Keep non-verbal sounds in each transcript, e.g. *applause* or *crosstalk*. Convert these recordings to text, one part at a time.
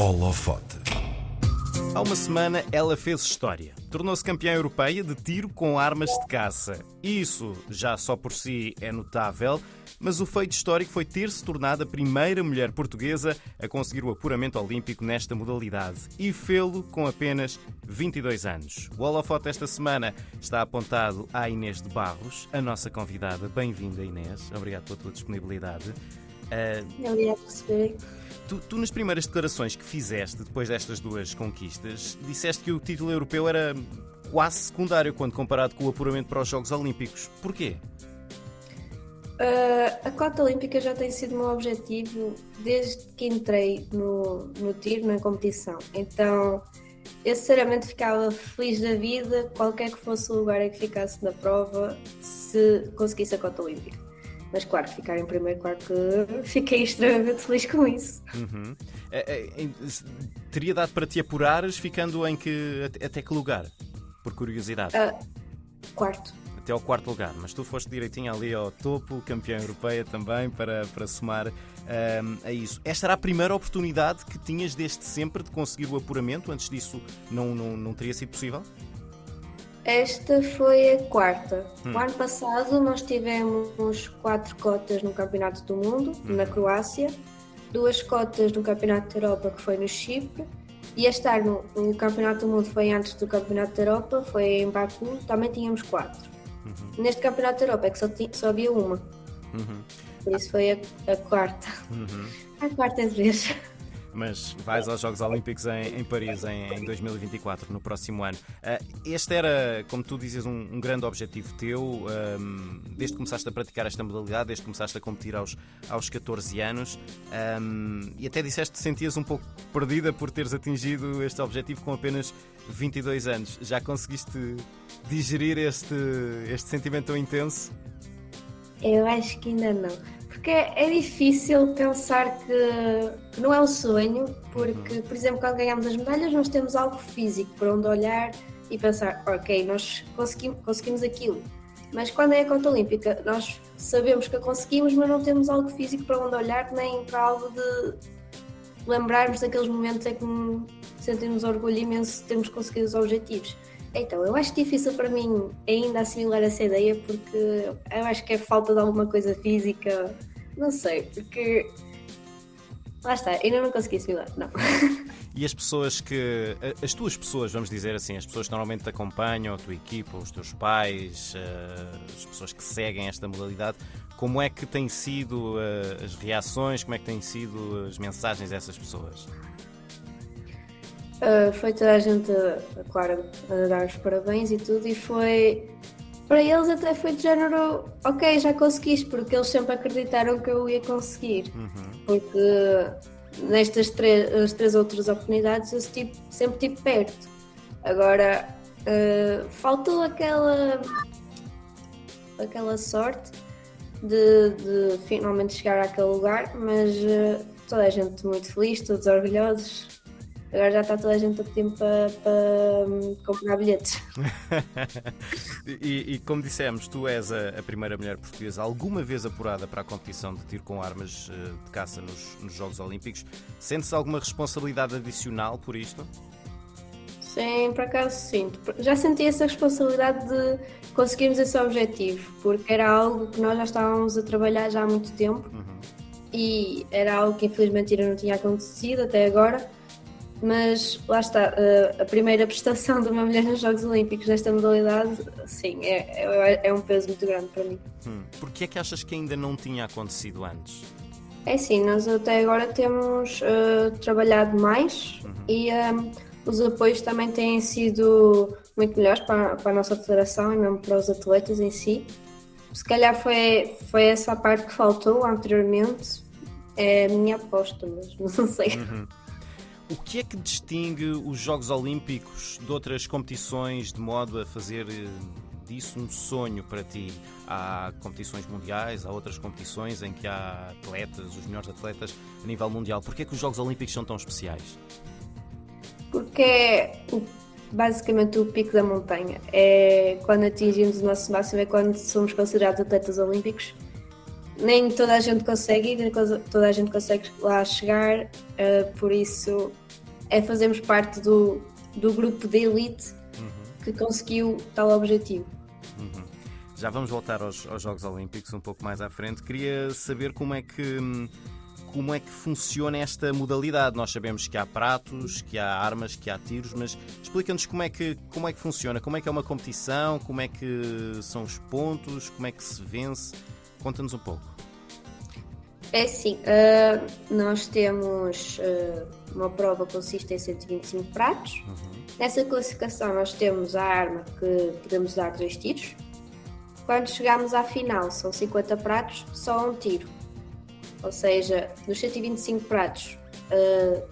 Holofote. Há uma semana ela fez história. Tornou-se campeã europeia de tiro com armas de caça. Isso já só por si é notável, mas o feito histórico foi ter-se tornado a primeira mulher portuguesa a conseguir o apuramento olímpico nesta modalidade e fê-lo com apenas 22 anos. O holofote esta semana está apontado à Inês de Barros, a nossa convidada. Bem-vinda, Inês. Obrigado pela tua disponibilidade. Uh, Obrigado por receber. Tu, tu, nas primeiras declarações que fizeste depois destas duas conquistas, disseste que o título europeu era quase secundário quando comparado com o apuramento para os Jogos Olímpicos. Porquê? Uh, a cota olímpica já tem sido o meu objetivo desde que entrei no, no tiro, na competição. Então, eu sinceramente ficava feliz da vida, qualquer que fosse o lugar em que ficasse na prova, se conseguisse a cota olímpica. Mas claro, ficar em primeiro, claro que fiquei extremamente feliz com isso. Uhum. É, é, teria dado para te apurares ficando em que. até que lugar? Por curiosidade. Uh, quarto. Até ao quarto lugar, mas tu foste direitinho ali ao topo, campeã europeia também, para, para somar um, a isso. Esta era a primeira oportunidade que tinhas desde sempre de conseguir o apuramento? Antes disso não, não, não teria sido possível? Esta foi a quarta. Hum. O ano passado nós tivemos quatro cotas no Campeonato do Mundo, hum. na Croácia, duas cotas no Campeonato da Europa, que foi no Chipre, e este ano o Campeonato do Mundo foi antes do Campeonato da Europa, foi em Baku, também tínhamos quatro. Uhum. Neste Campeonato da Europa é que só, só havia uma. Uhum. Por isso foi a, a quarta. Uhum. A quarta vez mas vais aos Jogos Olímpicos em, em Paris em, em, 2024, no próximo ano. Uh, este era, como tu dizes, um, um grande objetivo teu, um, desde que começaste a praticar esta modalidade, desde que começaste a competir aos, aos 14 anos, um, e até disseste que te sentias um pouco perdida por teres atingido este objetivo com apenas 22 anos. Já conseguiste digerir este, este sentimento tão intenso? Eu acho que ainda não porque é, difícil pensar que, que, não é um sonho, porque, uhum. por exemplo, quando ganhamos as medalhas, nós temos algo físico para onde olhar e pensar, ok, nós conseguimos, conseguimos aquilo. Mas quando é a conta olímpica, nós sabemos que a conseguimos, mas não temos algo físico para onde olhar, nem para algo de lembrarmos daqueles momentos em que sentimos orgulho imenso de termos conseguido os objetivos. Então, eu acho difícil para mim ainda assimilar essa ideia porque eu acho que é falta de alguma coisa física não sei, porque. Lá está, ainda não consegui assimilar, não. *laughs* E as pessoas que. As tuas pessoas, vamos dizer assim, as pessoas que normalmente te acompanham, a tua equipa, os teus pais, eh, as pessoas que seguem esta modalidade, como é que têm sido eh, as reações, como é que têm sido as mensagens dessas pessoas? Uh, foi toda a gente, claro, a dar os parabéns e tudo, e foi para eles até foi de género, ok, já conseguiste, porque eles sempre acreditaram que eu ia conseguir. Uhum. Porque nestas três, as três outras oportunidades eu tipo, sempre estive perto. Agora uh, faltou aquela aquela sorte de, de, finalmente chegar àquele lugar, mas uh, toda a gente muito feliz, todos orgulhosos. Agora já está toda a gente a tempo para, para comprar bilhetes. *laughs* e, e, como dissemos, tu és a, a, primeira mulher portuguesa alguma vez apurada para a competição de tiro com armas uh, de caça nos, nos Jogos Olímpicos. Sentes alguma responsabilidade adicional por isto? Sim, por acaso sinto. Já senti essa responsabilidade de conseguirmos esse objetivo, porque era algo que nós já estávamos a trabalhar já há muito tempo uhum. e era algo que infelizmente ainda não tinha acontecido até agora mas lá está, a primeira prestação de uma mulher nos Jogos Olímpicos nesta modalidade, sim, é, é, é um peso muito grande para mim. Hum. Porquê é que achas que ainda não tinha acontecido antes? É sim, nós até agora temos uh, trabalhado mais uhum. e um, ehm, os apoios também têm sido muito melhores para, para a nossa federação e mesmo para os atletas em si. Se calhar foi, foi essa a parte que faltou anteriormente, é a minha aposta, mas *laughs* não sei. Uhum. O que é que distingue os Jogos Olímpicos de outras competições de modo a fazer eh, disso um sonho para ti? Há competições mundiais, há outras competições em que há atletas, os melhores atletas a nível mundial. Porquê é que os Jogos Olímpicos são tão especiais? Porque é basicamente o pico da montanha. É quando atingimos o nosso máximo, é quando somos considerados atletas olímpicos nem toda a gente consegue ir, nem toda a gente consegue lá chegar, uh, por isso é fazermos parte do, do grupo de elite uhum. que conseguiu tal objetivo. Uhum. Já vamos voltar aos, aos, Jogos Olímpicos um pouco mais à frente. Queria saber como é que como é que funciona esta modalidade. Nós sabemos que há pratos, que há armas, que há tiros, mas explica-nos como é que como é que funciona, como é que é uma competição, como é que são os pontos, como é que se vence. Conta-nos um pouco. É sim, uh, nós temos uh, uma prova que consiste em 125 pratos. Uhum. Nessa classificação nós temos a arma que podemos dar dois tiros. Quando chegamos à final são 50 pratos, só um tiro. Ou seja, nos 125 pratos uh,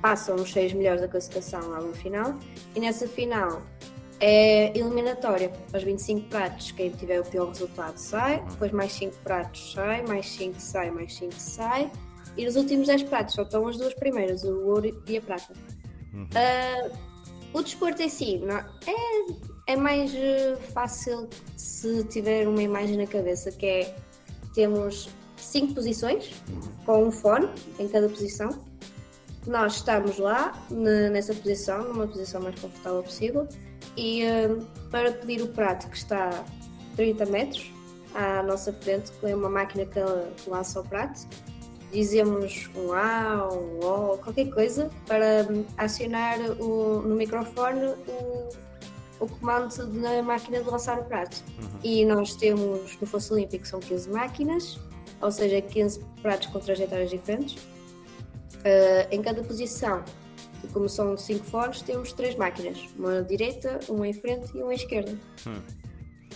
passam os seis melhores da classificação lá no final e nessa final é eliminatória. Os 25 pratos, quem tiver o pior resultado sai, depois mais 5 pratos sai, mais 5 sai, mais 5 sai. E nos últimos 10 pratos só estão as duas primeiras, o ouro e a prata. Uhum. Uh, o desporto em si não, é, é mais uh, fácil se tiver uma imagem na cabeça, que é temos 5 posições, com um fone em cada posição. Nós estamos lá, nessa posição, numa posição mais confortável possível e uh, para pedir o prato que está a 30 metros à nossa frente, com uma máquina que lança o prato, dizemos um A, um O, qualquer coisa, para hum, acionar o, no microfone o, o comando da máquina de lançar o prato. Uhum. E nós temos no Fosso Olímpico são 15 máquinas, ou seja, 15 pratos com trajetórias diferentes. Uh, em cada posição e como são cinco fones, temos três máquinas: uma à direita, uma em frente e uma à esquerda. Hum.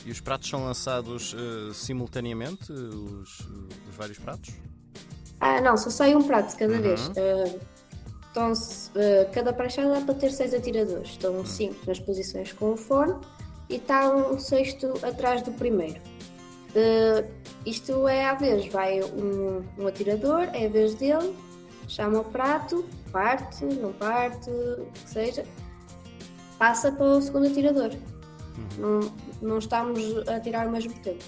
E os pratos são lançados uh, simultaneamente, os, os, vários pratos? Ah, não, só sai um prato cada uhum. vez. Uh, então, uh, cada prancha dá para ter seis atiradores. Estão uhum. cinco nas posições com o fone e está um sexto atrás do primeiro. Uh, isto é à vez, vai um, um atirador, é a vez dele, chama o prato, parte, não parte, o que seja, passa para o segundo atirador. Uhum. Não, não estamos a tirar ao mesmo tempo.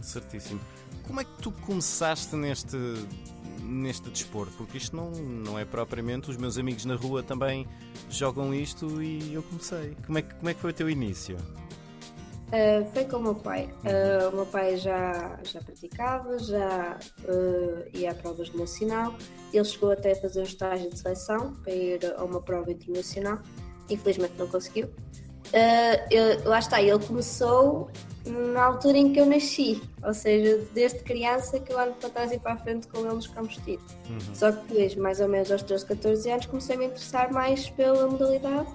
Certíssimo. Como é que tu começaste neste, neste desporto? Porque isto não, não é propriamente. Os meus amigos na rua também jogam isto e eu comecei. Como é que, como é que foi o teu início? Uh, foi com o meu pai. Uh, o meu pai já, já praticava, já uh, ia a provas de nacional. Ele chegou até a fazer um estágio de seleção para ir a uma prova internacional. Infelizmente não conseguiu. Lá está, ele começou na altura em que eu nasci, ou seja, desde criança que eu ando para trás e para a frente com ele nos campos de tiro. Uhum. Só que depois, mais ou menos aos 13, 14 anos, comecei a me interessar mais pela modalidade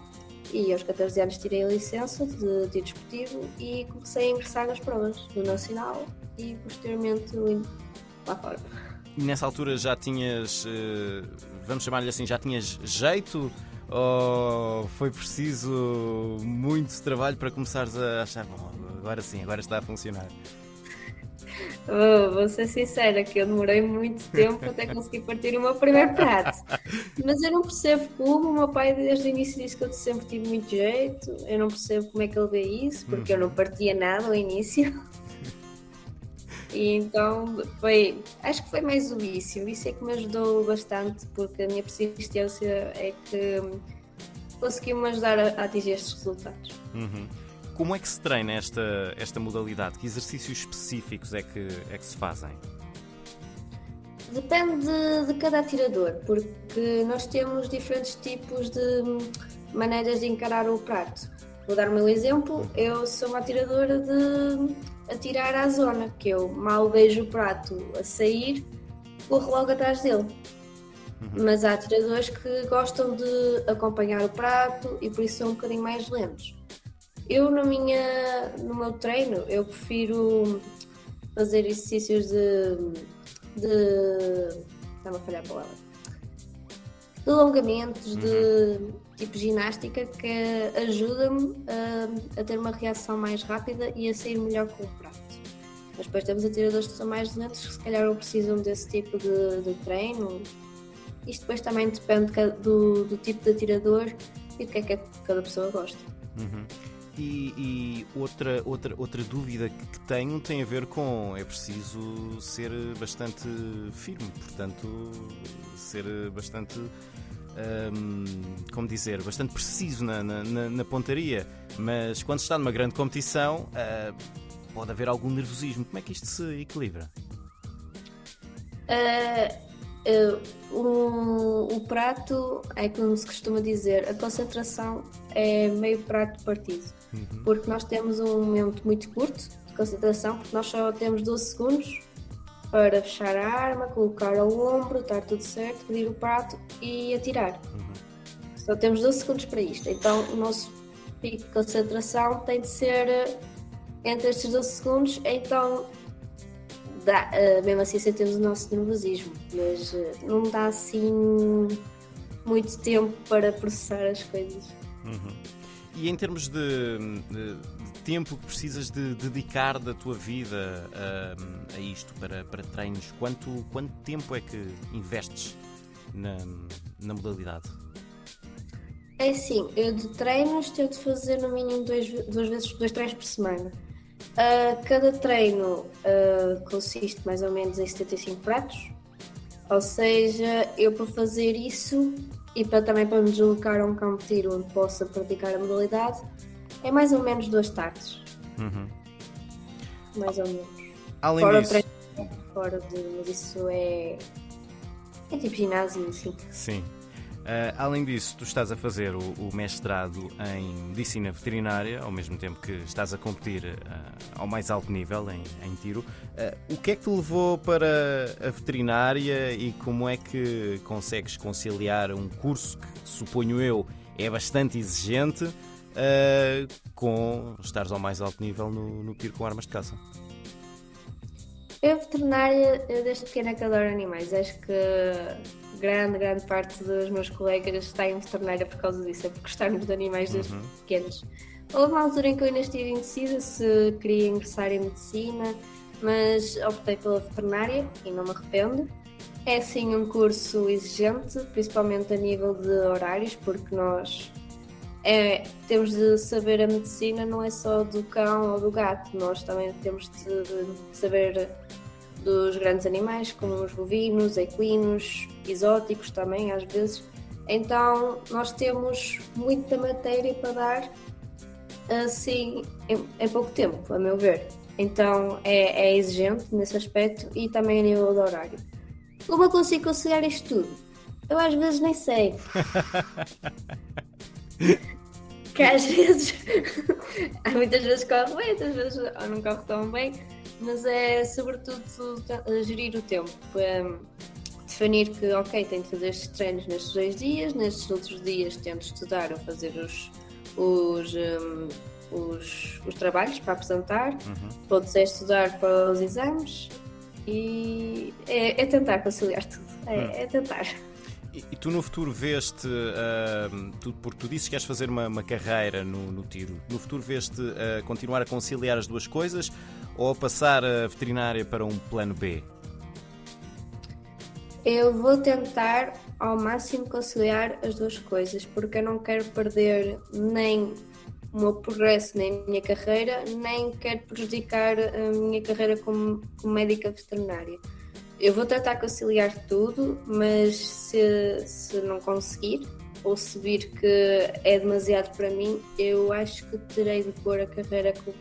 e aos 14 anos tirei a licença de tiro desportivo e comecei a ingressar nas provas do Nacional e posteriormente lá fora. E nessa altura já tinhas, eh, vamos chamar-lhe assim, já tinhas jeito? Ou foi preciso muito trabalho para começares a achar, bom, agora sim, agora está a funcionar? Oh, vou ser sincera que eu demorei muito tempo até conseguir partir o meu primeiro prato. Mas eu não percebo como. O meu pai desde o início disse que eu sempre tive muito jeito. Eu não percebo como é que ele vê isso, porque eu não partia nada ao início. E então foi, acho que foi mais o vício. O vício é que me ajudou bastante, porque a minha persistência é que conseguiu-me ajudar a, atingir estes resultados. Uhum. Como é que se treina esta, esta modalidade? Que exercícios específicos é que, é que se fazem? Depende de, cada atirador, porque nós temos diferentes tipos de maneiras de encarar o prato. Vou dar o meu exemplo. Eu sou uma atiradora de atirar à zona, que eu mal vejo o prato a sair, corro logo atrás dele. Uhum. Mas há atiradores que gostam de acompanhar o prato e por isso são um bocadinho mais lentos. Eu na minha, no meu treino, eu prefiro fazer exercícios de, de estava a falhar a palavra de alongamentos, uhum. de tipo ginástica que ajuda-me a, a, ter uma reação mais rápida e a sair melhor com o prato. Mas depois temos atiradores que são mais lentos que se calhar não precisam desse tipo de, de treino. Isto depois também depende do, do, tipo de atirador e do que é que cada pessoa gosta. Uhum. E, e, outra, outra, outra dúvida que tenho tem a ver com é preciso ser bastante firme, portanto, ser bastante hum, como dizer, bastante preciso na, na, na, pontaria, mas quando está numa grande competição uh, pode haver algum nervosismo. Como é que isto se equilibra? Uh, uh, o prato é como se costuma dizer, a concentração é meio prato partido, uhum. porque nós temos um momento muito curto de concentração, porque nós só temos 12 segundos para fechar a arma, colocar ao ombro, estar tudo certo, pedir o prato e atirar. Uhum. Só temos 12 segundos para isto. Então o nosso pico de concentração tem de ser eh, entre estes 12 segundos, então dá, uh, mesmo assim sentimos o nosso nervosismo, mas uh, não dá assim muito tempo para processar as coisas. Uhum. E em termos de, de, tempo que precisas de dedicar da tua vida a, a isto, para, para treinos? Quanto, quanto tempo é que investes na, na modalidade? É assim, eu de treinos tento fazer no mínimo dois, duas vezes dois treinos por semana. Uh, cada treino uh, consiste mais ou menos em 75 pratos, ou seja, eu para fazer isso e para também para me deslocar a um campo de tiro onde possa praticar a modalidade, é mais ou menos duas tardes. Uhum. Mais ou menos. Além fora disso. Treino, fora de. Mas isso é. É tipo ginásio, assim. Sim. Uh, além disso, tu estás a fazer o, o, mestrado em medicina veterinária, ao mesmo tempo que estás a competir uh, ao mais alto nível em, em tiro. Uh, o que é que te levou para a veterinária e como é que consegues conciliar um curso que, suponho eu, é bastante exigente com estares ao mais alto nível no, no tiro com armas de caça. Eu, veterinária, eu desde pequena que adoro animais. Acho que grande, grande parte dos meus colegas está em veterinária por causa disso, é por gostarmos de animais desde uhum. pequenos. Houve uma altura em que eu ainda estive indecisa se queria ingressar em medicina, mas optei pela veterinária e não me arrependo. É sim um curso exigente, principalmente a nível de horários, porque nós é, temos de saber a medicina não é só do cão ou do gato, nós também temos de saber dos grandes animais, como os bovinos, equinos, exóticos também às vezes. Então nós temos muita matéria para dar assim em, em pouco tempo, a meu ver. Então é, é, exigente nesse aspecto e também a nível do horário. Como eu consigo conciliar isto tudo? Eu às vezes nem sei. *laughs* que às vezes, *laughs* há muitas vezes corre bem, outras vezes não corre tão bem, mas é sobretudo gerir o tempo. É definir que, ok, tenho de fazer estes treinos nestes dois dias, nestes outros dias tento estudar ou fazer os, os, um, os, os, trabalhos para apresentar, uhum. pode ser estudar para os exames e é, é tentar conciliar tudo, é, uhum. é tentar. E, e, tu no futuro veste, uh, tu, porque tu dizes que queres fazer uma, uma carreira no, no, tiro, no futuro veste uh, continuar a conciliar as duas coisas ou passar a veterinária para um plano B? Eu vou tentar ao máximo conciliar as duas coisas, porque eu não quero perder nem o meu progresso nem a minha carreira, nem quero prejudicar a minha carreira como, como médica veterinária. Eu vou tentar conciliar tudo, mas se, se não conseguir, ou se vir que é demasiado para mim, eu acho que terei de pôr a carreira como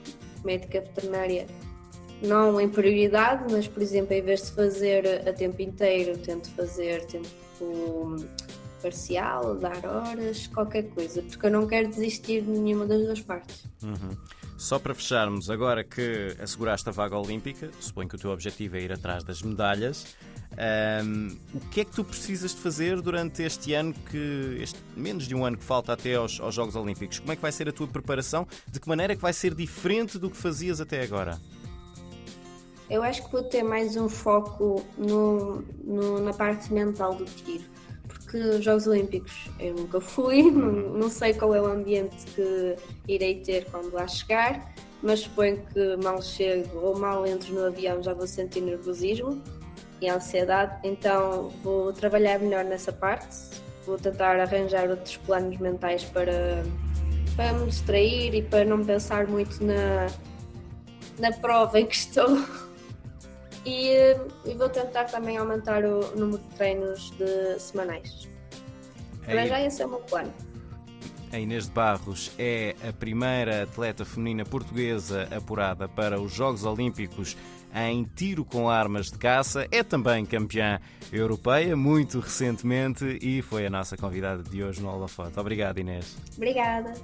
médica veterinária não em prioridade, mas por exemplo, em vez de fazer a tempo inteiro, tento fazer tempo parcial, dar horas, qualquer coisa, porque eu não quero desistir de nenhuma das duas partes. Uhum. Só para fecharmos, agora que asseguraste a vaga olímpica, suponho que o teu objetivo é ir atrás das medalhas. Um, o que é que tu precisas de fazer durante este ano, que este, menos de um ano que falta até aos, aos Jogos Olímpicos? Como é que vai ser a tua preparação? De que maneira é que vai ser diferente do que fazias até agora? Eu acho que vou ter mais um foco no, no na parte mental do tiro porque os Jogos Olímpicos eu nunca fui, *laughs* não, não, sei qual é o ambiente que irei ter quando lá chegar, mas suponho que mal chego ou mal entro no avião já vou sentir nervosismo e ansiedade, então vou trabalhar melhor nessa parte, vou tentar arranjar outros planos mentais para, para me distrair e para não pensar muito na, na prova em que estou. *laughs* E, e, vou tentar também aumentar o número de treinos de semanais. Para já esse é o meu plano. A Inês de Barros é a primeira atleta feminina portuguesa apurada para os Jogos Olímpicos em tiro com armas de caça. É também campeã europeia, muito recentemente, e foi a nossa convidada de hoje no Holofoto. Obrigado, Inês. Obrigada.